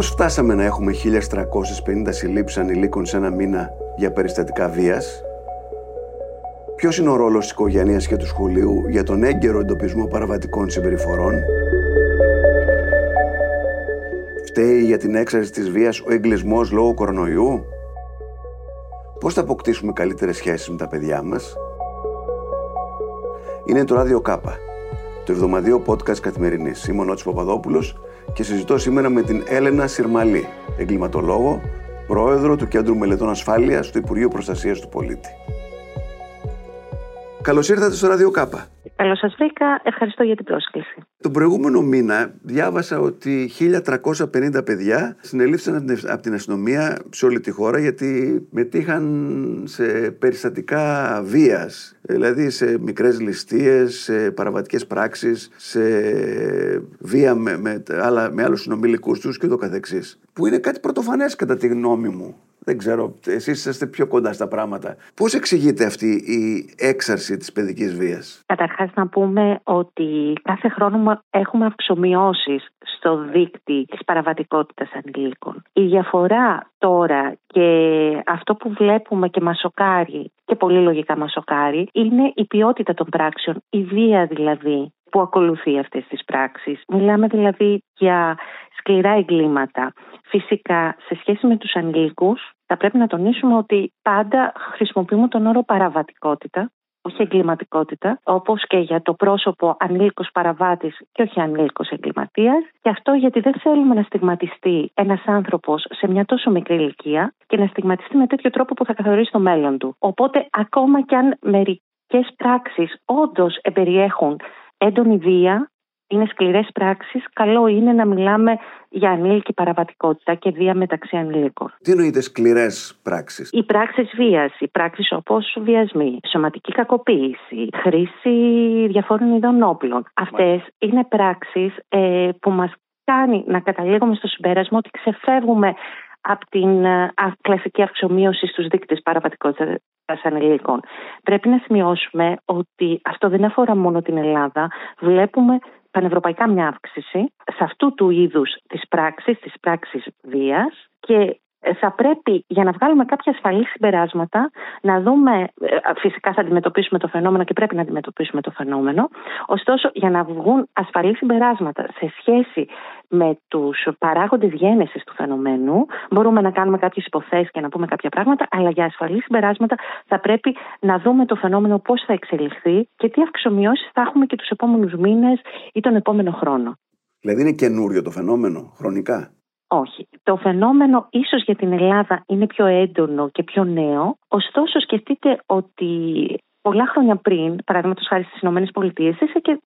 Πώς φτάσαμε να έχουμε 1.350 συλλήψεις ανηλίκων σε ένα μήνα για περιστατικά βίας; Ποιος είναι ο ρόλος της οικογένειας και του σχολείου για τον έγκαιρο εντοπισμό παραβατικών συμπεριφορών; Φταίει για την έξαρση της βίας ο εγκλισμός λόγω κορονοϊού; Πώς θα αποκτήσουμε καλύτερες σχέσεις με τα παιδιά μας; Είναι το Ράδιο Κάπα, το εβδομαδίο podcast καθημερινής. Είμαι ο Νότης Παπαδόπουλος και συζητώ σήμερα με την Έλενα Συρμαλή, εγκληματολόγο, πρόεδρο του Κέντρου Μελετών Ασφάλειας του Υπουργείου Προστασίας του Πολίτη. Καλώς ήρθατε στο Ράδιο Κάπα. Καλώς σας βρήκα. Ευχαριστώ για την πρόσκληση. Τον προηγούμενο μήνα διάβασα ότι 1.350 παιδιά συνελήφθησαν από την αστυνομία σε όλη τη χώρα γιατί μετήχαν σε περιστατικά βίας. Δηλαδή σε μικρές ληστείες, σε παραβατικές πράξεις, σε βία με, με, άλλα, με άλλους συνομιλικούς τους και το καθεξής. Που είναι κάτι πρωτοφανές κατά τη γνώμη μου. Δεν ξέρω, εσείς είσαστε πιο κοντά στα πράγματα. Πώς εξηγείται αυτή η έξαρση της παιδικής βίας; Καταρχάς να πούμε ότι κάθε χρόνο έχουμε αυξομοιώσεις στο δίκτυ της παραβατικότητας ανηλίκων. Η διαφορά τώρα και αυτό που βλέπουμε και μας σοκάρει και πολύ λογικά μας σοκάρει είναι η ποιότητα των πράξεων, η βία δηλαδή που ακολουθεί αυτές τις πράξεις. Μιλάμε δηλαδή για σκληρά εγκλήματα. Φυσικά, σε σχέση με τους ανηλίκους, θα πρέπει να τονίσουμε ότι πάντα χρησιμοποιούμε τον όρο παραβατικότητα, όχι εγκληματικότητα, όπως και για το πρόσωπο ανήλικος παραβάτης και όχι ανήλικος εγκληματίας. Και αυτό γιατί δεν θέλουμε να στιγματιστεί ένας άνθρωπος σε μια τόσο μικρή ηλικία και να στιγματιστεί με τέτοιο τρόπο που θα καθορίσει το μέλλον του. Οπότε, ακόμα κι αν μερικές πράξεις όντως εμπεριέχουν έντονη βία, είναι σκληρές πράξεις, καλό είναι να μιλάμε για ανήλικη παραβατικότητα και βία μεταξύ ανήλικων. Τι εννοείται σκληρές πράξεις; Οι πράξεις βίας, οι πράξεις όπως βιασμοί, σωματική κακοποίηση, χρήση διαφόρων ειδών όπλων. Αυτές είναι πράξεις ε, που μας κάνει να καταλήγουμε στο συμπέρασμα ότι ξεφεύγουμε από την ε, κλασική αυξομοίωση στους δείκτες παραβατικότητας ανηλίκων. Πρέπει να σημειώσουμε ότι αυτό δεν αφορά μόνο την Ελλάδα. Βλέπουμε πανευρωπαϊκά μια αύξηση σε αυτού του είδους της πράξης, της πράξης βίας και ε, θα πρέπει για να βγάλουμε κάποια ασφαλή συμπεράσματα να δούμε, ε, φυσικά θα αντιμετωπίσουμε το φαινόμενο και πρέπει να αντιμετωπίσουμε το φαινόμενο, ωστόσο για να βγουν ασφαλή συμπεράσματα σε σχέση με τους παράγοντες γένεσης του φαινομένου μπορούμε να κάνουμε κάποιες υποθέσεις και να πούμε κάποια πράγματα, αλλά για ασφαλή συμπεράσματα θα πρέπει να δούμε το φαινόμενο πώς θα εξελιχθεί και τι αυξομοιώσεις θα έχουμε και τους επόμενους μήνες ή τον επόμενο χρόνο. Δηλαδή είναι καινούριο το φαινόμενο χρονικά; Όχι. Το φαινόμενο ίσως για την Ελλάδα είναι πιο έντονο και πιο νέο. Ωστόσο σκεφτείτε ότι πολλά χρόνια πριν, παραδείγματος χάρη στις ΗΠΑ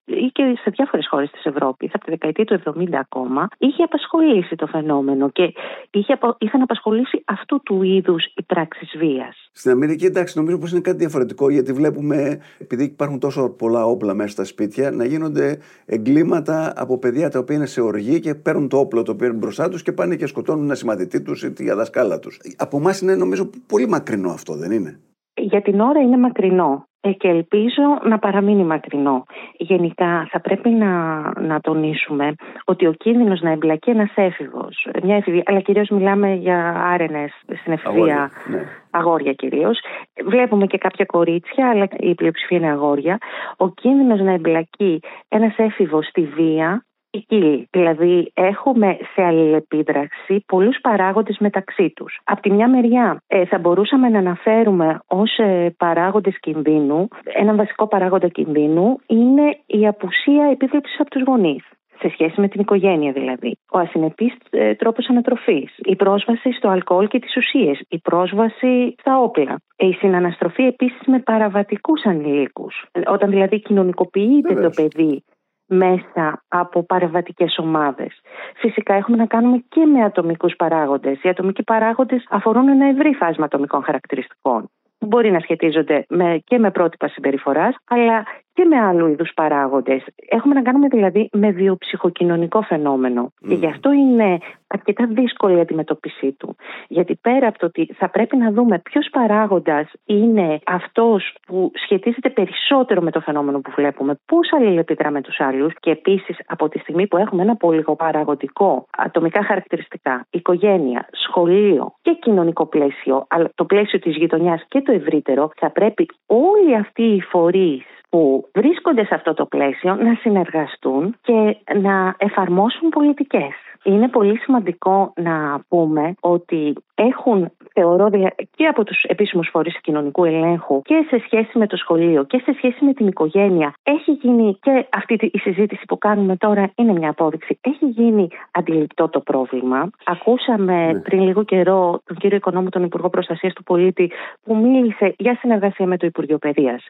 ή και σε διάφορες χώρες της Ευρώπης, από τη δεκαετία του 70 ακόμα, είχε απασχολήσει το φαινόμενο και είχε, είχαν απασχολήσει αυτού του είδους οι πράξεις βίας. Στην Αμερική, εντάξει, νομίζω πως είναι κάτι διαφορετικό, γιατί βλέπουμε, επειδή υπάρχουν τόσο πολλά όπλα μέσα στα σπίτια, να γίνονται εγκλήματα από παιδιά τα οποία είναι σε οργή και παίρνουν το όπλο το οποίο είναι μπροστά τους και πάνε και σκοτώνουν ένα συμμαθητή τους ή τη δασκάλα τους. Από εμάς είναι νομίζω πολύ μακρινό αυτό, δεν είναι; Για την ώρα είναι μακρινό ε, και ελπίζω να παραμείνει μακρινό. Γενικά θα πρέπει να, να τονίσουμε ότι ο κίνδυνος να εμπλακεί ένας έφηβος, μια εφηβεία, αλλά κυρίως μιλάμε για άρενες στην εφηβεία, ναι. αγόρια κυρίως. Βλέπουμε και κάποια κορίτσια, αλλά η πλειοψηφία είναι αγόρια. Ο κίνδυνος να εμπλακεί ένας έφηβος στη βία εκεί. Δηλαδή έχουμε σε αλληλεπίδραξη πολλούς παράγοντες μεταξύ τους. Από τη μια μεριά ε, θα μπορούσαμε να αναφέρουμε ως ε, παράγοντες κινδύνου, έναν βασικό παράγοντα κινδύνου είναι η απουσία επίβλεψης από τους γονείς σε σχέση με την οικογένεια δηλαδή. Ο ασυνεπής ε, τρόπος ανατροφής, η πρόσβαση στο αλκοόλ και τις ουσίες, η πρόσβαση στα όπλα, η συναναστροφή επίσης με παραβατικούς ανηλίκους. Όταν δηλαδή κοινωνικοποιείται το παιδί μέσα από παρεμβατικές ομάδες. Φυσικά έχουμε να κάνουμε και με ατομικούς παράγοντες. Οι ατομικοί παράγοντες αφορούν ένα ευρύ φάσμα ατομικών χαρακτηριστικών. Μπορεί να σχετίζονται με, και με πρότυπα συμπεριφοράς, αλλά και με άλλου είδους παράγοντες. Έχουμε να κάνουμε δηλαδή με βιοψυχοκοινωνικό φαινόμενο. Και γι' αυτό είναι αρκετά δύσκολη η αντιμετώπιση του. Γιατί πέρα από το ότι θα πρέπει να δούμε ποιος παράγοντας είναι αυτός που σχετίζεται περισσότερο με το φαινόμενο που βλέπουμε, πώς αλληλεπιδρά με τους άλλους και επίσης από τη στιγμή που έχουμε ένα πολυγοπαραγωγικό ατομικά χαρακτηριστικά, οικογένεια, σχολείο και κοινωνικό πλαίσιο, αλλά το πλαίσιο της γειτονιάς και το ευρύτερο, θα πρέπει όλοι αυτοί οι φορείς που βρίσκονται σε αυτό το πλαίσιο να συνεργαστούν και να εφαρμόσουν πολιτικές. Είναι πολύ σημαντικό να πούμε ότι έχουν, θεωρώ, και από τους επίσημους φορείς κοινωνικού ελέγχου και σε σχέση με το σχολείο και σε σχέση με την οικογένεια. Έχει γίνει και αυτή η συζήτηση που κάνουμε τώρα είναι μια απόδειξη. Έχει γίνει αντιληπτό το πρόβλημα. Ακούσαμε ναι. πριν λίγο καιρό τον κύριο Οικονόμου, τον Υπουργό Προστασίας του Πολίτη, που μίλησε για συνεργασία με το Υπουργείο Παιδείας.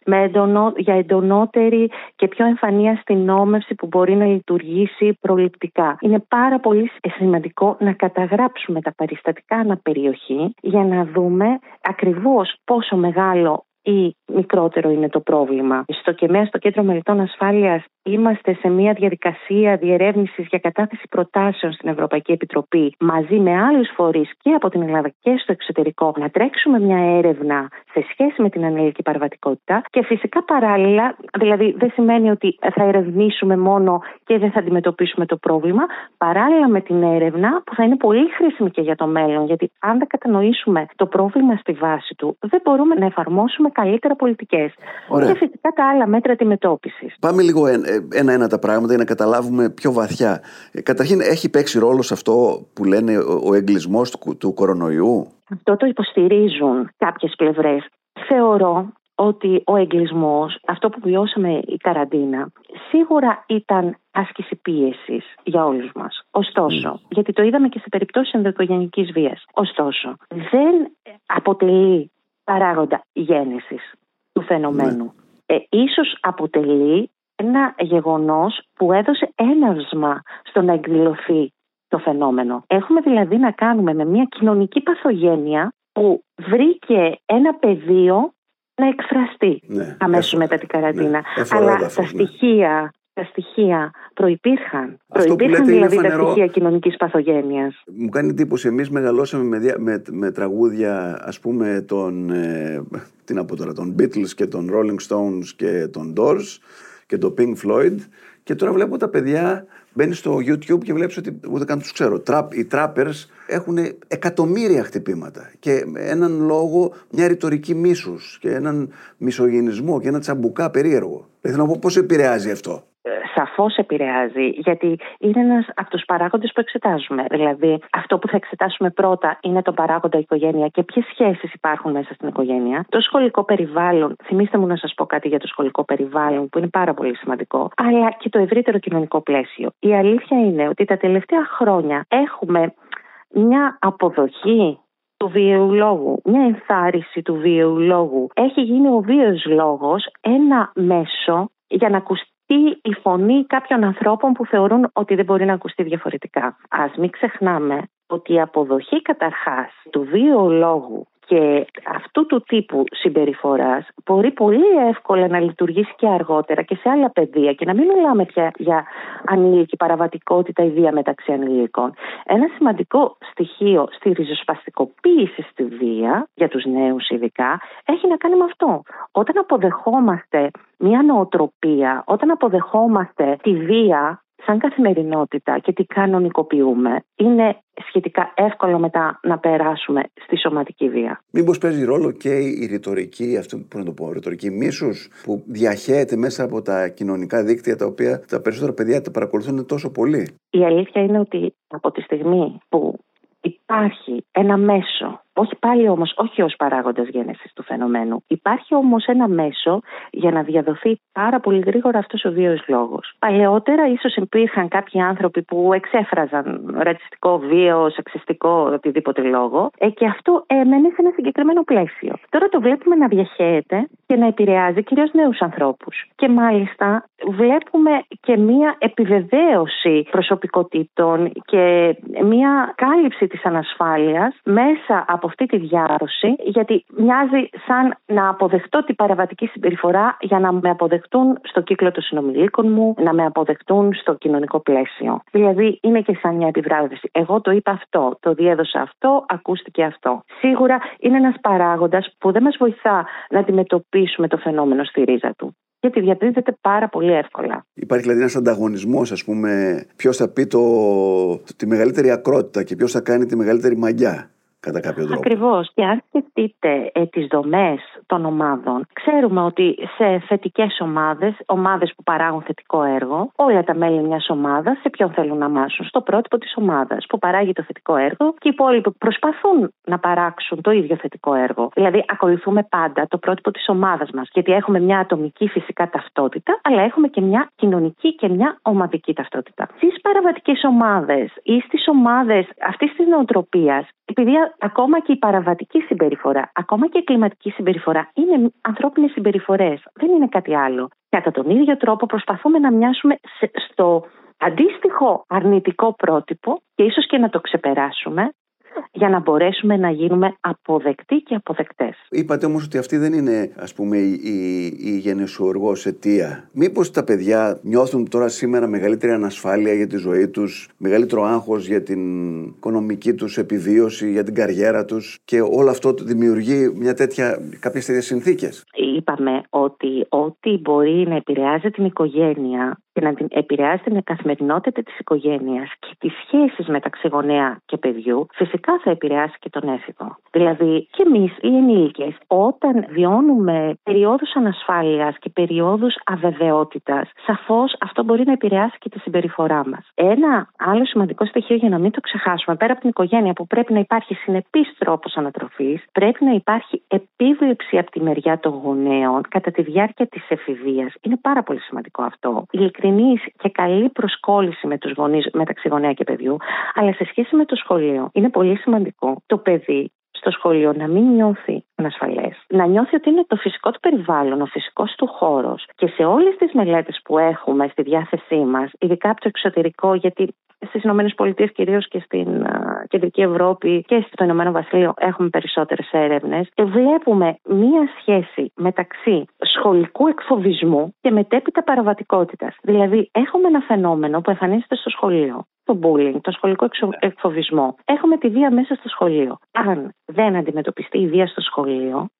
Για εντονότερη και πιο εμφανή αστυνόμευση που μπορεί να λειτουργήσει προληπτικά. Είναι πάρα πολύ σημαντικό να καταγράψουμε τα περιστατικά αναπεριοχή για να δούμε ακριβώς πόσο μεγάλο ή μικρότερο είναι το πρόβλημα. Στο ΚΕΜΕΑ, στο Κέντρο Μελετών Ασφάλειας, είμαστε σε μια διαδικασία διερεύνησης για κατάθεση προτάσεων στην Ευρωπαϊκή Επιτροπή μαζί με άλλους φορείς και από την Ελλάδα και στο εξωτερικό να τρέξουμε μια έρευνα σε σχέση με την ανηλική παραβατικότητα και φυσικά παράλληλα, δηλαδή δεν σημαίνει ότι θα ερευνήσουμε μόνο και δεν θα αντιμετωπίσουμε το πρόβλημα, παράλληλα με την έρευνα που θα είναι πολύ χρήσιμη και για το μέλλον, γιατί αν δεν κατανοήσουμε το πρόβλημα στη βάση του, δεν μπορούμε να εφαρμόσουμε καλύτερα πολιτικές. Και φυσικά τα άλλα μέτρα αντιμετώπισης. Πάμε λίγο ένα-ένα τα πράγματα για να καταλάβουμε πιο βαθιά. Ε, καταρχήν, έχει παίξει ρόλο σε αυτό που λένε ο εγκλισμός του, του κορονοϊού; Αυτό το υποστηρίζουν κάποιες πλευρές. Θεωρώ ότι ο εγκλισμός, αυτό που βιώσαμε η καραντίνα, σίγουρα ήταν άσκηση πίεσης για όλους μας. Ωστόσο, γιατί το είδαμε και σε περιπτώσεις ενδοοικογενικής βίας. Ωστόσο, δεν αποτελεί παράγοντα γέννησης του φαινομένου. Ναι. Ε, ίσως αποτελεί ένα γεγονός που έδωσε έναυσμα στο να εκδηλωθεί το φαινόμενο. Έχουμε δηλαδή να κάνουμε με μια κοινωνική παθογένεια που βρήκε ένα πεδίο να εκφραστεί ναι, αμέσως μετά την καραντίνα. Ναι, Αλλά τα στοιχεία τα στοιχεία προϋπήρχαν. Αυτό προϋπήρχαν δηλαδή τα στοιχεία κοινωνικής παθογένειας. Μου κάνει εντύπωση, εμείς μεγαλώσαμε με, με, με τραγούδια ας πούμε των, ε, τι να πω τώρα, των Beatles και των Rolling Stones και των Doors και το Pink Floyd και τώρα βλέπω τα παιδιά μπαίνει στο YouTube και βλέπεις ότι ούτε καν τους ξέρω. οι trappers έχουν εκατομμύρια χτυπήματα και έναν λόγο, μια ρητορική μίσους και έναν μισογενισμό και ένα τσαμπουκά περίεργο. Θέλω να πω πώς επηρεάζει αυτό; Σαφώς επηρεάζει, γιατί είναι ένας από τους παράγοντες που εξετάζουμε. Δηλαδή, αυτό που θα εξετάσουμε πρώτα είναι το παράγοντα οικογένεια και ποιες σχέσεις υπάρχουν μέσα στην οικογένεια. Το σχολικό περιβάλλον, θυμίστε μου να σας πω κάτι για το σχολικό περιβάλλον, που είναι πάρα πολύ σημαντικό, αλλά και το ευρύτερο κοινωνικό πλαίσιο. Η αλήθεια είναι ότι τα τελευταία χρόνια έχουμε μια αποδοχή του βίαιου λόγου, μια ενθάρρυνση του βίαιου λόγου. Έχει γίνει ο βίαιος λόγος ένα μέσο για να ακουστεί ή η φωνή κάποιων ανθρώπων που θεωρούν ότι δεν μπορεί να ακουστεί διαφορετικά. Ας μην ξεχνάμε ότι η αποδοχή καταρχάς του βίου λόγου και αυτού του τύπου συμπεριφοράς μπορεί πολύ εύκολα να λειτουργήσει και αργότερα και σε άλλα πεδία και να μην μιλάμε πια για ανήλικη παραβατικότητα ή βία μεταξύ ανηλίκων. Ένα σημαντικό στοιχείο στη ριζοσπαστικοποίηση στη βία, για τους νέους ειδικά, έχει να κάνει με αυτό. Όταν αποδεχόμαστε μια νοοτροπία, όταν αποδεχόμαστε τη βία σαν καθημερινότητα και τι κανονικοποιούμε, είναι σχετικά εύκολο μετά να περάσουμε στη σωματική βία. Μήπως παίζει ρόλο και η ρητορική, αυτό που να το πω, ρητορική μίσους που διαχέεται μέσα από τα κοινωνικά δίκτυα τα οποία τα περισσότερα παιδιά τα παρακολουθούν τόσο πολύ; Η αλήθεια είναι ότι από τη στιγμή που υπάρχει ένα μέσο όχι πάλι όμως, όχι ως παράγοντας γένεσης του φαινομένου. Υπάρχει όμως ένα μέσο για να διαδοθεί πάρα πολύ γρήγορα αυτός ο βίαιος λόγος. Παλαιότερα ίσως υπήρχαν κάποιοι άνθρωποι που εξέφραζαν ρατσιστικό, βίαιο, σεξιστικό, οτιδήποτε λόγο ε, και αυτό έμενε σε ένα συγκεκριμένο πλαίσιο. Τώρα το βλέπουμε να διαχέεται και να επηρεάζει κυρίως νέους ανθρώπους. Και μάλιστα βλέπουμε και μία επιβεβαίωση προσωπικότητων και μία κάλυψη της ανασφάλειας μέσα από αυτή τη διάρρωση γιατί μοιάζει σαν να αποδεχτώ την παραβατική συμπεριφορά για να με αποδεχτούν στο κύκλο των συνομιλίκων μου, να με αποδεχτούν στο κοινωνικό πλαίσιο. Δηλαδή είναι και σαν μια επιβράβευση. Εγώ το είπα αυτό, το διέδωσα αυτό, ακούστηκε αυτό. Σίγουρα είναι ένας παράγοντας που δεν μας βοηθά να αντιμετωπίσουμε το φαινόμενο στη ρίζα του γιατί διαδίδεται πάρα πολύ εύκολα. Υπάρχει δηλαδή ένας ανταγωνισμός, ας πούμε, ποιος θα πει το, τη μεγαλύτερη ακρότητα και ποιος θα κάνει τη μεγαλύτερη μαγιά κατά κάποιο τρόπο. Ακριβώς. Και αν σκεφτείτε ε, τις δομές των ομάδων, ξέρουμε ότι σε θετικές ομάδες, ομάδες που παράγουν θετικό έργο, όλα τα μέλη μιας ομάδας σε ποιον θέλουν να μάσουν, στο πρότυπο της ομάδας που παράγει το θετικό έργο και οι υπόλοιποι προσπαθούν να παράξουν το ίδιο θετικό έργο. Δηλαδή, ακολουθούμε πάντα το πρότυπο της ομάδας μας, γιατί έχουμε μια ατομική φυσικά ταυτότητα, αλλά έχουμε και μια κοινωνική και μια ομαδική ταυτότητα. Στις παραβατικές ομάδες ή στις ομάδες αυτής της νοοτροπίας, επειδή ακόμα και η παραβατική συμπεριφορά, ακόμα και η κλιματική συμπεριφορά είναι ανθρώπινες συμπεριφορές. Δεν είναι κάτι άλλο. Κατά τον ίδιο τρόπο προσπαθούμε να μοιάσουμε στο αντίστοιχο αρνητικό πρότυπο και ίσως και να το ξεπεράσουμε για να μπορέσουμε να γίνουμε αποδεκτοί και αποδεκτές. Είπατε όμως ότι αυτή δεν είναι ας πούμε η, η, η γενεσιουργός αιτία. Μήπως τα παιδιά νιώθουν τώρα σήμερα μεγαλύτερη ανασφάλεια για τη ζωή τους, μεγαλύτερο άγχος για την οικονομική τους επιβίωση, για την καριέρα τους και όλο αυτό δημιουργεί μια τέτοια, κάποιες τέτοιες συνθήκες; Είπαμε ότι ό,τι μπορεί να επηρεάζει την οικογένεια και να την επηρεάσει την καθημερινότητα της οικογένειας και τις σχέσεις μεταξύ γονέα και παιδιού, φυσικά θα επηρεάσει και τον έφηβο. Δηλαδή και εμείς οι ενήλικες όταν βιώνουμε περιόδους ανασφάλειας και περιόδους αβεβαιότητας, σαφώς αυτό μπορεί να επηρεάσει και τη συμπεριφορά μας. Ένα άλλο σημαντικό στοιχείο για να μην το ξεχάσουμε, πέρα από την οικογένεια που πρέπει να υπάρχει συνεπής τρόπος ανατροφής, πρέπει να υπάρχει επίβλεψη από τη μεριά των γονέων κατά τη διάρκεια της εφηβείας. Είναι πάρα πολύ σημαντικό αυτό ειλικρινής και καλή προσκόλληση με τους γονείς, μεταξύ γονέα και παιδιού, αλλά σε σχέση με το σχολείο είναι πολύ σημαντικό το παιδί στο σχολείο να μην νιώθει ανασφαλές. Να νιώθει ότι είναι το φυσικό του περιβάλλον, ο φυσικός του χώρος. Και σε όλες τις μελέτες που έχουμε στη διάθεσή μας, ειδικά από το εξωτερικό, γιατί στις ΗΠΑ κυρίως και στην Κεντρική Ευρώπη και στο Ηνωμένο Βασίλειο έχουμε περισσότερες έρευνες. Βλέπουμε μία σχέση μεταξύ σχολικού εκφοβισμού και μετέπειτα παραβατικότητας. Δηλαδή, έχουμε ένα φαινόμενο που εμφανίζεται στο σχολείο το bullying, το σχολικό εκφοβισμό. Έχουμε τη βία μέσα στο σχολείο. Αν δεν αντιμετωπιστεί η βία στο σχολείο,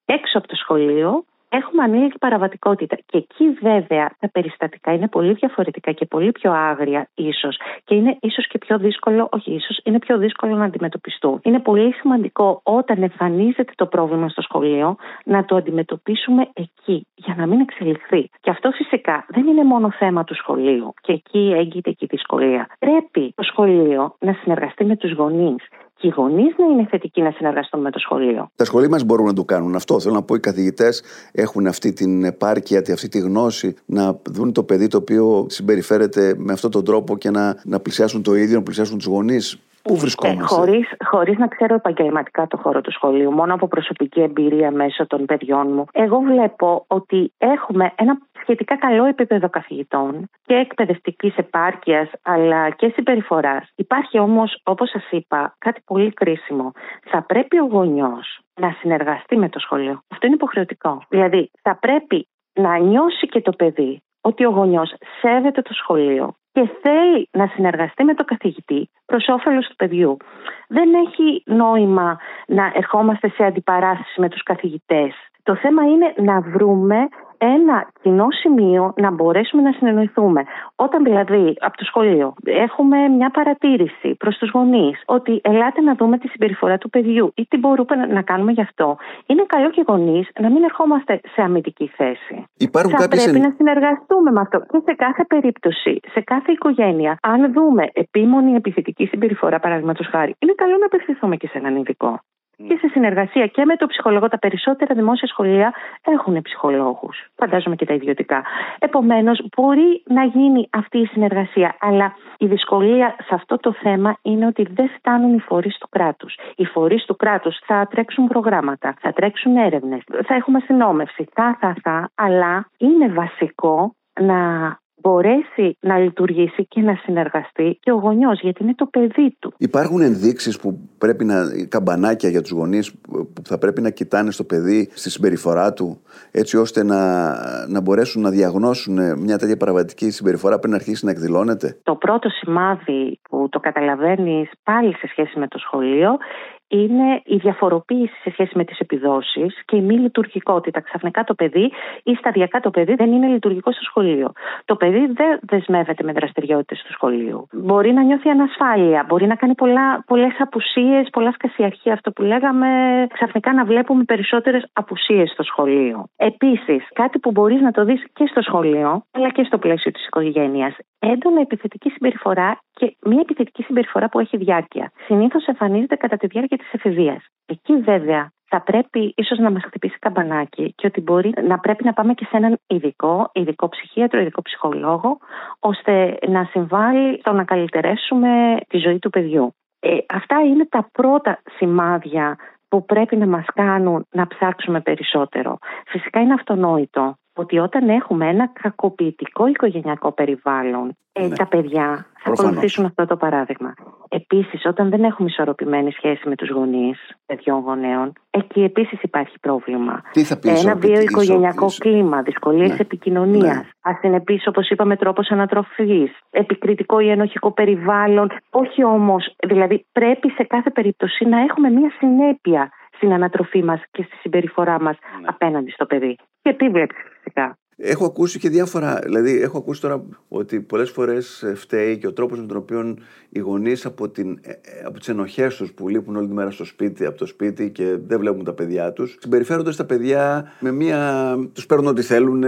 έξω από το σχολείο έχουμε ανήλικη παραβατικότητα. Και εκεί βέβαια τα περιστατικά είναι πολύ διαφορετικά και πολύ πιο άγρια ίσως. Και είναι ίσως και πιο δύσκολο, όχι ίσως, είναι πιο δύσκολο να αντιμετωπιστούν. Είναι πολύ σημαντικό όταν εμφανίζεται το πρόβλημα στο σχολείο να το αντιμετωπίσουμε εκεί, για να μην εξελιχθεί. Και αυτό φυσικά δεν είναι μόνο θέμα του σχολείου. Και εκεί έγκυται και η δυσκολία. Πρέπει το σχολείο να συνεργαστεί με τους γονείς και οι γονείς να είναι θετικοί να συνεργαστούν με το σχολείο. Τα σχολεία μας μπορούν να το κάνουν αυτό. Θέλω να πω, οι καθηγητές έχουν αυτή την επάρκεια, αυτή τη γνώση να δουν το παιδί το οποίο συμπεριφέρεται με αυτόν τον τρόπο και να, να πλησιάσουν το ίδιο, να πλησιάσουν τους γονείς. Πού βρισκόμαστε; Ε, χωρίς, χωρίς να ξέρω επαγγελματικά το χώρο του σχολείου, μόνο από προσωπική εμπειρία μέσω των παιδιών μου, εγώ βλέπω ότι έχουμε ένα σχετικά καλό επίπεδο καθηγητών και εκπαιδευτικής επάρκειας αλλά και συμπεριφοράς. Υπάρχει όμως, όπως σας είπα, κάτι πολύ κρίσιμο. Θα πρέπει ο γονιός να συνεργαστεί με το σχολείο. Αυτό είναι υποχρεωτικό. Δηλαδή, θα πρέπει να νιώσει και το παιδί ότι ο γονιός σέβεται το σχολείο και θέλει να συνεργαστεί με το καθηγητή προς όφελος του παιδιού. Δεν έχει νόημα να ερχόμαστε σε αντιπαράθεση με τους καθηγητές. Το θέμα είναι να βρούμε ένα κοινό σημείο να μπορέσουμε να συνεννοηθούμε. Όταν δηλαδή από το σχολείο έχουμε μια παρατήρηση προς τους γονείς ότι ελάτε να δούμε τη συμπεριφορά του παιδιού ή τι μπορούμε να κάνουμε γι' αυτό, είναι καλό και οι γονείς να μην ερχόμαστε σε αμυντική θέση. Υπάρχουν Θα κάποιες... πρέπει να συνεργαστούμε με αυτό. Και σε κάθε περίπτωση, σε κάθε οικογένεια, αν δούμε επίμονη επιθετική συμπεριφορά, παραδείγματος χάρη, είναι καλό να απευθυνθούμε και σε έναν ειδικό και σε συνεργασία και με το ψυχολόγο. Τα περισσότερα δημόσια σχολεία έχουν ψυχολόγους. Φαντάζομαι και τα ιδιωτικά. Επομένως, μπορεί να γίνει αυτή η συνεργασία. Αλλά η δυσκολία σε αυτό το θέμα είναι ότι δεν φτάνουν οι φορείς του κράτους. Οι φορείς του κράτους θα τρέξουν προγράμματα, θα τρέξουν έρευνες, θα έχουμε συνόμευση, θα, θα, θα. Αλλά είναι βασικό να μπορέσει να λειτουργήσει και να συνεργαστεί και ο γονιός, γιατί είναι το παιδί του. Υπάρχουν ενδείξεις που πρέπει να. καμπανάκια για τους γονείς που θα πρέπει να κοιτάνε στο παιδί στη συμπεριφορά του, έτσι ώστε να, να μπορέσουν να διαγνώσουν μια τέτοια παραβατική συμπεριφορά πριν αρχίσει να εκδηλώνεται; Το πρώτο σημάδι που το καταλαβαίνεις πάλι σε σχέση με το σχολείο είναι η διαφοροποίηση σε σχέση με τις επιδόσεις και η μη λειτουργικότητα. Ξαφνικά το παιδί ή σταδιακά το παιδί δεν είναι λειτουργικό στο σχολείο. Το παιδί δεν δεσμεύεται με δραστηριότητες του σχολείου. Μπορεί να νιώθει ανασφάλεια, μπορεί να κάνει πολλές απουσίες, πολλά σκασιαρχία. Αυτό που λέγαμε, ξαφνικά να βλέπουμε περισσότερες απουσίες στο σχολείο. Επίσης, κάτι που μπορείς να το δεις και στο σχολείο, αλλά και στο πλαίσιο της οικογένειας. Έντονα επιθετική συμπεριφορά και μια επιθετική συμπεριφορά που έχει διάρκεια. Συνήθως εμφανίζεται κατά τη διάρκεια της εφηβείας. Εκεί βέβαια θα πρέπει ίσως να μας χτυπήσει καμπανάκι και ότι μπορεί να πρέπει να πάμε και σε έναν ειδικό, ειδικό ψυχίατρο, ειδικό ψυχολόγο, ώστε να συμβάλλει στο να καλυτερέσουμε τη ζωή του παιδιού. Ε, αυτά είναι τα πρώτα σημάδια που πρέπει να μας κάνουν να ψάξουμε περισσότερο. Φυσικά είναι αυτονόητο ότι όταν έχουμε ένα κακοποιητικό οικογενειακό περιβάλλον, ε, ναι. τα παιδιά θα ακολουθήσουν αυτό το παράδειγμα. Επίσης, όταν δεν έχουμε ισορροπημένη σχέση με τους γονείς, παιδιών γονέων, εκεί επίσης υπάρχει πρόβλημα. Τι θα πει Ένα βίο οικογενειακό κλίμα, δυσκολίες ναι. επικοινωνίας, ναι. ασυνεπή, όπως είπαμε, τρόπος ανατροφής, επικριτικό ή ενοχικό περιβάλλον. Όχι όμως, δηλαδή πρέπει σε κάθε περίπτωση να έχουμε μία συνέπεια στην ανατροφή μας και στη συμπεριφορά μας ναι. απέναντι στο παιδί. Και επίβλεψη φυσικά. Έχω ακούσει και διάφορα. Δηλαδή, έχω ακούσει τώρα ότι πολλές φορές ε, φταίει και ο τρόπος με τον οποίο οι γονείς από, την, ε, ε, από τις ενοχές τους που λείπουν όλη τη μέρα στο σπίτι, από το σπίτι και δεν βλέπουν τα παιδιά τους, συμπεριφέρονται στα παιδιά με μία. τους παίρνουν ό,τι θέλουν,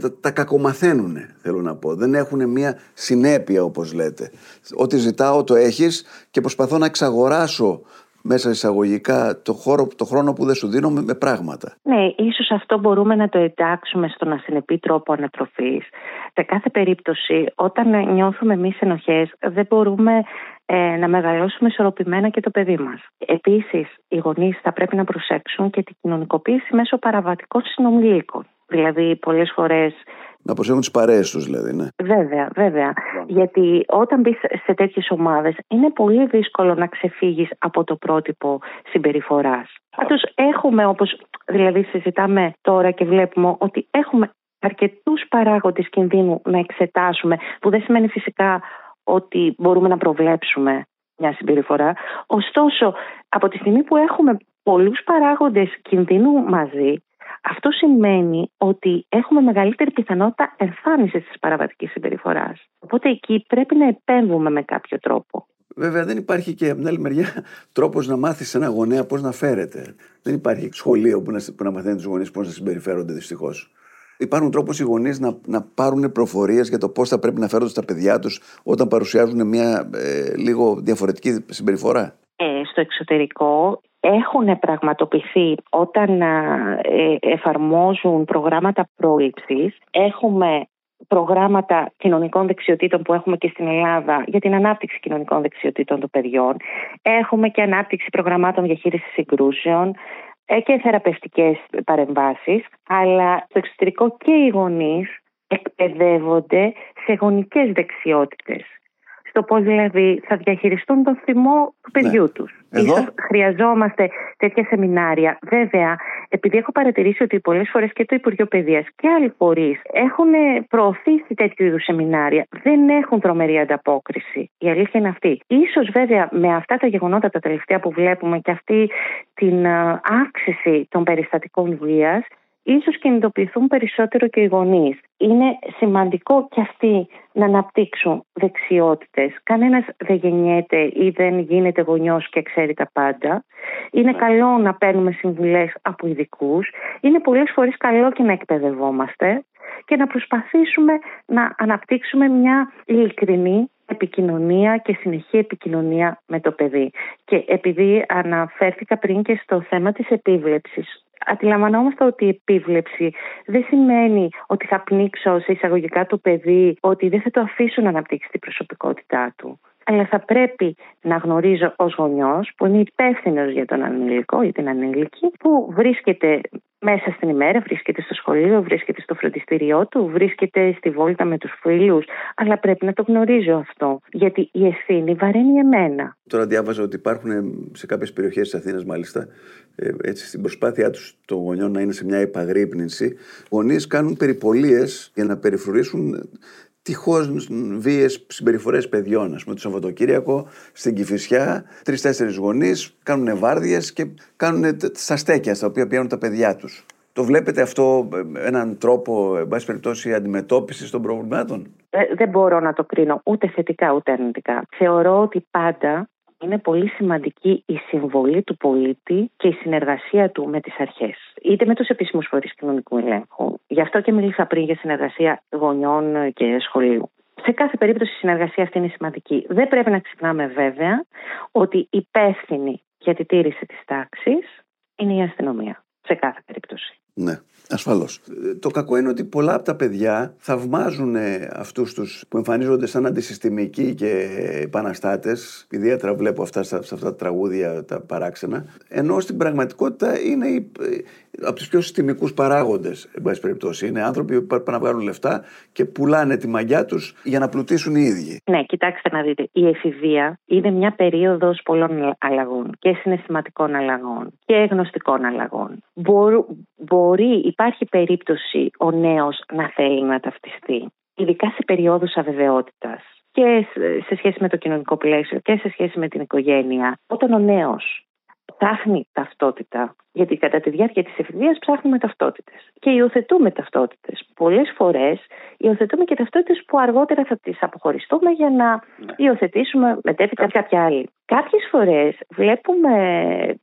τα, τα κακομαθαίνουν, θέλω να πω. Δεν έχουν μία συνέπεια, όπως λέτε. Ό,τι ζητάω το έχεις και προσπαθώ να εξαγοράσω μέσα εισαγωγικά το, χώρο, το χρόνο που δεν σου δίνω με, πράγματα. Ναι, ίσως αυτό μπορούμε να το εντάξουμε στον ασυνεπή τρόπο ανατροφής. Σε κάθε περίπτωση, όταν νιώθουμε εμείς ενοχές, δεν μπορούμε ε, να μεγαλώσουμε ισορροπημένα και το παιδί μας. Επίσης, οι γονείς θα πρέπει να προσέξουν και την κοινωνικοποίηση μέσω παραβατικών συνομιλίκων. Δηλαδή, πολλές φορές να προσέχουν τις παρέες τους, δηλαδή. Ναι. Βέβαια, βέβαια. Γιατί όταν μπεις σε τέτοιες ομάδες, είναι πολύ δύσκολο να ξεφύγεις από το πρότυπο συμπεριφοράς. Πάντως, έχουμε όπως δηλαδή συζητάμε τώρα και βλέπουμε ότι έχουμε αρκετούς παράγοντες κινδύνου να εξετάσουμε, που δεν σημαίνει φυσικά ότι μπορούμε να προβλέψουμε μια συμπεριφορά. Ωστόσο, από τη στιγμή που έχουμε πολλούς παράγοντες κινδύνου μαζί, αυτό σημαίνει ότι έχουμε μεγαλύτερη πιθανότητα εμφάνισης της παραβατικής συμπεριφοράς. Οπότε εκεί πρέπει να επέμβουμε με κάποιο τρόπο. Βέβαια, δεν υπάρχει και από την άλλη μεριά τρόπος να μάθεις ένα γονέα πώς να φέρεται. Δεν υπάρχει σχολείο που να, που να μαθαίνει τους γονείς πώς να συμπεριφέρονται δυστυχώς. Υπάρχουν τρόποι οι γονείς να, να πάρουν προφορίες για το πώς θα πρέπει να φέρονται στα παιδιά τους όταν παρουσιάζουν μια ε, λίγο διαφορετική συμπεριφορά; Ε, στο εξωτερικό έχουν πραγματοποιηθεί όταν ε, εφαρμόζουν προγράμματα πρόληψης. Έχουμε προγράμματα κοινωνικών δεξιοτήτων που έχουμε και στην Ελλάδα για την ανάπτυξη κοινωνικών δεξιοτήτων των παιδιών. Έχουμε και ανάπτυξη προγραμμάτων διαχείρισης συγκρούσεων ε, και θεραπευτικές παρεμβάσεις, αλλά στο εξωτερικό και οι γονείς εκπαιδεύονται σε γονικές δεξιότητες στο πώς δηλαδή θα διαχειριστούν τον θυμό του παιδιού ναι. τους. Ίσως χρειαζόμαστε τέτοια σεμινάρια. Βέβαια, επειδή έχω παρατηρήσει ότι πολλές φορές και το Υπουργείο Παιδείας και άλλοι φορείς έχουν προωθήσει τέτοιου είδους σεμινάρια, δεν έχουν τρομερή ανταπόκριση. Η αλήθεια είναι αυτή. Ίσως βέβαια με αυτά τα γεγονότα τα τελευταία που βλέπουμε και αυτή την ε, αύξηση των περιστατικών βίας, ίσως κινητοποιηθούν περισσότερο και οι γονείς. Είναι σημαντικό και αυτοί να αναπτύξουν δεξιότητες. Κανένας δεν γεννιέται ή δεν γίνεται γονιός και ξέρει τα πάντα. Είναι καλό να παίρνουμε συμβουλές από ειδικούς. Είναι πολλές φορές καλό και να εκπαιδευόμαστε και να προσπαθήσουμε να αναπτύξουμε μια ειλικρινή επικοινωνία και συνεχή επικοινωνία με το παιδί. Και επειδή αναφέρθηκα πριν και στο θέμα της επίβλεψης, αντιλαμβανόμαστε ότι η επίβλεψη δεν σημαίνει ότι θα πνίξω σε εισαγωγικά το παιδί, ότι δεν θα το αφήσω να αναπτύξει την προσωπικότητά του. Αλλά θα πρέπει να γνωρίζω ως γονιός, που είναι υπεύθυνος για τον ανήλικο ή την ανήλικη, που βρίσκεται μέσα στην ημέρα, βρίσκεται στο σχολείο, βρίσκεται στο φροντιστήριό του, βρίσκεται στη βόλτα με τους φίλους, αλλά πρέπει να το γνωρίζω αυτό, γιατί η ευθύνη βαραίνει εμένα. Τώρα διάβαζα ότι υπάρχουν σε κάποιες περιοχές της Αθήνας μάλιστα, ε, έτσι στην προσπάθειά τους των γονιών να είναι σε μια επαγρύπνηση, γονείς κάνουν περιπολίες για να περιφρουρήσουν τυχώς βίαιε συμπεριφορές παιδιών. Α πούμε, το Σαββατοκύριακο στην Κυφυσιά, τρει-τέσσερι γονείς κάνουν βάρδιες και κάνουν στα στέκια στα οποία πιάνουν τα παιδιά τους. Το βλέπετε αυτό ε, έναν τρόπο, εν πάση περιπτώσει, αντιμετώπισης των προβλημάτων; Ε, δεν μπορώ να το κρίνω ούτε θετικά ούτε αρνητικά. Θεωρώ ότι πάντα είναι πολύ σημαντική η συμβολή του πολίτη και η συνεργασία του με τις αρχές, είτε με τους επίσημους φορείς κοινωνικού ελέγχου. Γι' αυτό και μίλησα πριν για συνεργασία γονιών και σχολείου. Σε κάθε περίπτωση η συνεργασία αυτή είναι σημαντική. Δεν πρέπει να ξεχνάμε βέβαια ότι υπεύθυνη για τη τήρηση της τάξης είναι η αστυνομία. Σε κάθε περίπτωση. Ναι. Ασφαλώς. Το κακό είναι ότι πολλά από τα παιδιά θαυμάζουν αυτούς τους που εμφανίζονται σαν αντισυστημικοί και επαναστάτες. Ιδιαίτερα βλέπω αυτά, σε αυτά τα τραγούδια τα παράξενα. Ενώ στην πραγματικότητα είναι από τους πιο συστημικούς παράγοντες, εν πάση περιπτώσει. Είναι άνθρωποι που πάνε να βγάλουν λεφτά και πουλάνε τη μαγιά τους για να πλουτίσουν οι ίδιοι. Ναι, κοιτάξτε να δείτε. Η εφηβεία είναι μια περίοδος πολλών αλλαγών και συναισθηματικών αλλαγών και γνωστικών αλλαγών. Μπορεί, υπάρχει περίπτωση ο νέος να θέλει να ταυτιστεί, ειδικά σε περιόδους αβεβαιότητας και σε σχέση με το κοινωνικό πλαίσιο και σε σχέση με την οικογένεια. Όταν ο νέος ψάχνει ταυτότητα, γιατί κατά τη διάρκεια της εφηβείας ψάχνουμε ταυτότητες και υιοθετούμε ταυτότητες. Πολλές φορές υιοθετούμε και ταυτότητες που αργότερα θα τις αποχωριστούμε για να ναι. υιοθετήσουμε μετέπειτα κάποια άλλη. Κάποιες φορές βλέπουμε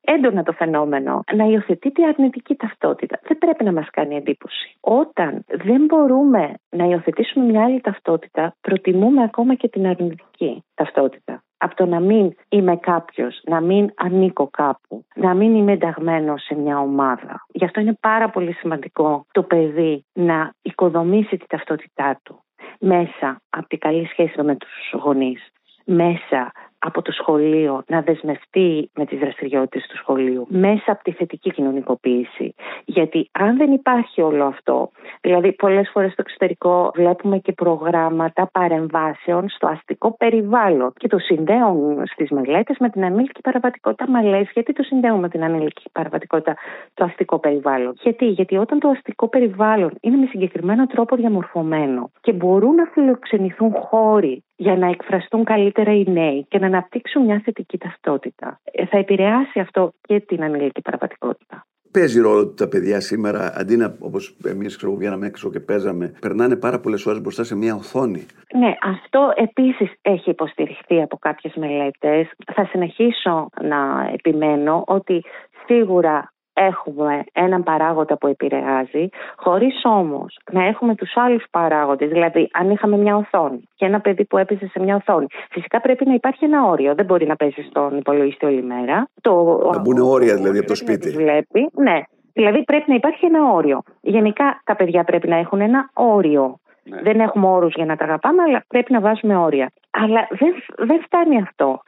έντονα το φαινόμενο να υιοθετείται αρνητική ταυτότητα. Δεν πρέπει να μας κάνει εντύπωση. Όταν δεν μπορούμε να υιοθετήσουμε μια άλλη ταυτότητα, προτιμούμε ακόμα και την αρνητική ταυτότητα από το να μην είμαι κάποιος, να μην ανήκω κάπου, να μην είμαι ενταγμένος σε μια ομάδα. Γι' αυτό είναι πάρα πολύ σημαντικό το παιδί να οικοδομήσει τη ταυτότητά του μέσα από την καλή σχέση με τους γονείς, μέσα από το σχολείο να δεσμευτεί με τις δραστηριότητες του σχολείου μέσα από τη θετική κοινωνικοποίηση. Γιατί αν δεν υπάρχει όλο αυτό, δηλαδή πολλές φορές στο εξωτερικό βλέπουμε και προγράμματα παρεμβάσεων στο αστικό περιβάλλον και το συνδέουν στις μελέτες με την ανήλικη παραβατικότητα. Μα λες γιατί το συνδέουν με την ανήλικη παραβατικότητα το αστικό περιβάλλον; Γιατί, γιατί όταν το αστικό περιβάλλον είναι με συγκεκριμένο τρόπο διαμορφωμένο και μπορούν να φιλοξενηθούν χώροι για να εκφραστούν καλύτερα οι νέοι και να αναπτύξουν μια θετική ταυτότητα. Ε, θα επηρεάσει αυτό και την ανηλική παραβατικότητα. Παίζει ρόλο ότι τα παιδιά σήμερα, αντί να όπως εμείς βγαίναμε έξω και παίζαμε, περνάνε πάρα πολλές ώρες μπροστά σε μια οθόνη. Ναι, αυτό επίσης έχει υποστηριχθεί από κάποιες μελέτες. Θα συνεχίσω να επιμένω ότι σίγουρα έχουμε έναν παράγοντα που επηρεάζει, χωρίς όμως να έχουμε τους άλλους παράγοντες. Δηλαδή, αν είχαμε μια οθόνη και ένα παιδί που έπαιζε σε μια οθόνη, φυσικά πρέπει να υπάρχει ένα όριο. Δεν μπορεί να παίζει στον υπολογιστή όλη μέρα. Το... Να μπουν όρια δηλαδή από το σπίτι. Βλέπει. Ναι. Δηλαδή πρέπει να υπάρχει ένα όριο. Γενικά τα παιδιά πρέπει να έχουν ένα όριο. Ναι. Δεν έχουμε όρους για να τα αγαπάμε, αλλά πρέπει να βάζουμε όρια. Αλλά δεν, δεν φτάνει αυτό.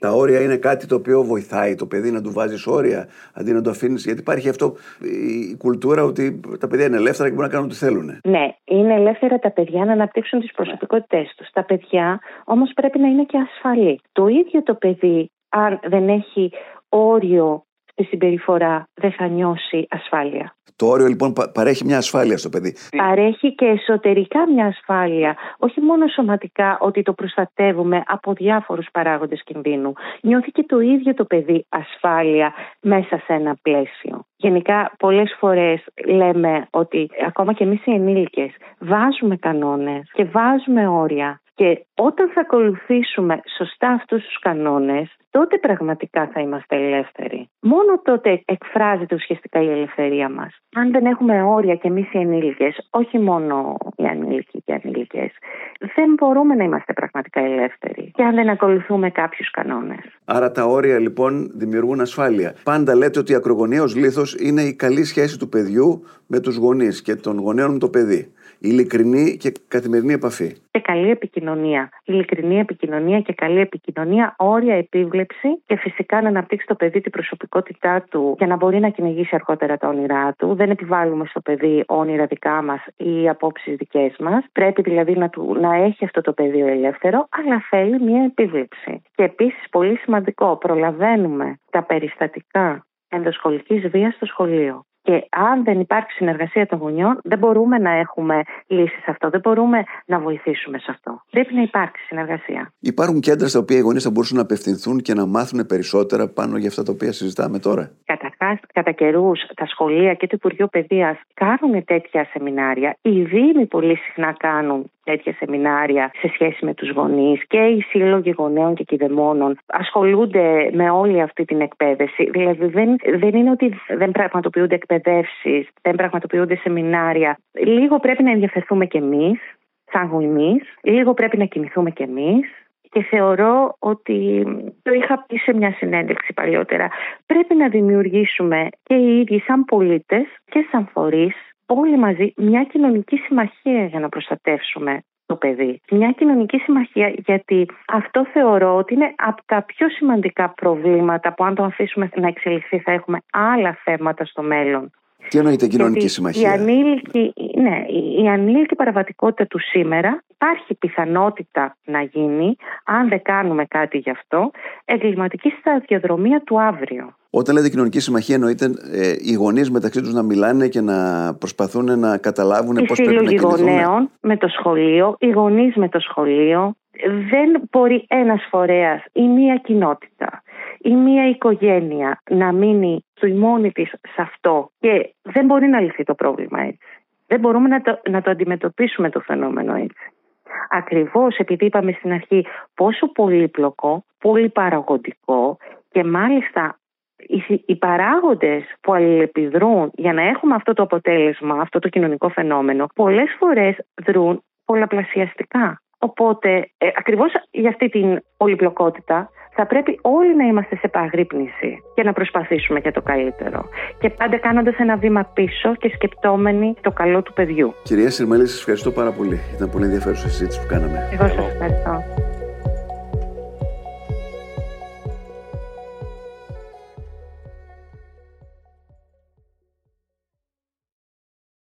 Τα όρια είναι κάτι το οποίο βοηθάει το παιδί να του βάζεις όρια αντί να το αφήνεις. Γιατί υπάρχει αυτό η κουλτούρα ότι τα παιδιά είναι ελεύθερα και μπορούν να κάνουν ό,τι θέλουν. Ναι, είναι ελεύθερα τα παιδιά να αναπτύξουν τις προσωπικότητές τους. Τα παιδιά όμως πρέπει να είναι και ασφαλή. Το ίδιο το παιδί, αν δεν έχει όριο στη συμπεριφορά, δεν θα νιώσει ασφάλεια. Το όριο λοιπόν παρέχει μια ασφάλεια στο παιδί. Παρέχει και εσωτερικά μια ασφάλεια. Όχι μόνο σωματικά ότι το προστατεύουμε από διάφορους παράγοντες κινδύνου. Νιώθει και το ίδιο το παιδί ασφάλεια μέσα σε ένα πλαίσιο. Γενικά πολλές φορές λέμε ότι ακόμα και εμείς οι ενήλικες βάζουμε κανόνες και βάζουμε όρια και όταν θα ακολουθήσουμε σωστά αυτούς τους κανόνες, τότε πραγματικά θα είμαστε ελεύθεροι. Μόνο τότε εκφράζεται ουσιαστικά η ελευθερία μας. Αν δεν έχουμε όρια και εμείς οι ενήλικες, όχι μόνο οι ανήλικοι και οι ανήλικες, δεν μπορούμε να είμαστε πραγματικά ελεύθεροι και αν δεν ακολουθούμε κάποιους κανόνες. Άρα τα όρια λοιπόν δημιουργούν ασφάλεια. Πάντα λέτε ότι η ακρογωνία ω λήθο είναι η καλή σχέση του παιδιού με τους γονείς και των γονέων με το παιδί ειλικρινή και καθημερινή επαφή. Και καλή επικοινωνία. Ειλικρινή επικοινωνία και καλή επικοινωνία, όρια επίβλεψη και φυσικά να αναπτύξει το παιδί την προσωπικότητά του για να μπορεί να κυνηγήσει αργότερα τα όνειρά του. Δεν επιβάλλουμε στο παιδί όνειρα δικά μας ή απόψεις δικές μας. Πρέπει δηλαδή να, του, να έχει αυτό το πεδίο ελεύθερο, αλλά θέλει μια επίβλεψη. Και επίσης, πολύ σημαντικό, προλαβαίνουμε τα περιστατικά ενδοσχολική βίας στο σχολείο. Και αν δεν υπάρχει συνεργασία των γονιών, δεν μπορούμε να έχουμε λύσεις σε αυτό. Δεν μπορούμε να βοηθήσουμε σε αυτό. Πρέπει να υπάρξει συνεργασία. Υπάρχουν κέντρα στα οποία οι γονείς θα μπορούσαν να απευθυνθούν και να μάθουν περισσότερα πάνω για αυτά τα οποία συζητάμε τώρα; Καταρχάς, κατά καιρούς, τα σχολεία και το Υπουργείο Παιδείας κάνουν τέτοια σεμινάρια. Οι Δήμοι πολύ συχνά κάνουν τέτοια σεμινάρια σε σχέση με τους γονείς και οι σύλλογοι γονέων και κυδεμόνων ασχολούνται με όλη αυτή την εκπαίδευση. Δηλαδή δεν, δεν είναι ότι δεν πραγματοποιούνται εκπαιδεύσεις, δεν πραγματοποιούνται σεμινάρια. Λίγο πρέπει να ενδιαφερθούμε κι εμείς σαν γονείς, λίγο πρέπει να κινηθούμε κι εμείς και θεωρώ ότι το είχα πει σε μια συνέντευξη παλιότερα. Πρέπει να δημιουργήσουμε και οι ίδιοι σαν πολίτες και σαν φορείς όλοι μαζί μια κοινωνική συμμαχία για να προστατεύσουμε το παιδί. Μια κοινωνική συμμαχία γιατί αυτό θεωρώ ότι είναι από τα πιο σημαντικά προβλήματα που αν το αφήσουμε να εξελιχθεί θα έχουμε άλλα θέματα στο μέλλον. Τι εννοείται κοινωνική συμμαχία; Η ανήλικη, ναι, η ανήλικη παραβατικότητα του σήμερα υπάρχει πιθανότητα να γίνει, αν δεν κάνουμε κάτι γι' αυτό, εγκληματική σταδιοδρομία του αύριο. Όταν λέτε κοινωνική συμμαχία, εννοείται ε, οι γονείς μεταξύ τους να μιλάνε και να προσπαθούν να καταλάβουν πώς πρέπει να κινηθούν. Οι γονέων με το σχολείο, οι γονείς με το σχολείο. Δεν μπορεί ένας φορέας ή μία κοινότητα ή μία οικογένεια να μείνει στη μόνη της σε αυτό και δεν μπορεί να λυθεί το πρόβλημα έτσι. Δεν μπορούμε να το, να το αντιμετωπίσουμε το φαινόμενο έτσι. Ακριβώς επειδή είπαμε στην αρχή πόσο πολύπλοκο, πολύ παραγωγικό και μάλιστα οι παράγοντες που αλληλεπιδρούν για να έχουμε αυτό το αποτέλεσμα, αυτό το κοινωνικό φαινόμενο, πολλές φορές δρούν πολλαπλασιαστικά. Οπότε, ε, ακριβώς για αυτή την πολυπλοκότητα, θα πρέπει όλοι να είμαστε σε παγρύπνηση και να προσπαθήσουμε για το καλύτερο. Και πάντα κάνοντας ένα βήμα πίσω και σκεπτόμενοι το καλό του παιδιού. Κυρία Συρμαλή, σας ευχαριστώ πάρα πολύ. Ήταν πολύ ενδιαφέρουσα συζήτηση που κάναμε. Εγώ σας ευχαριστώ.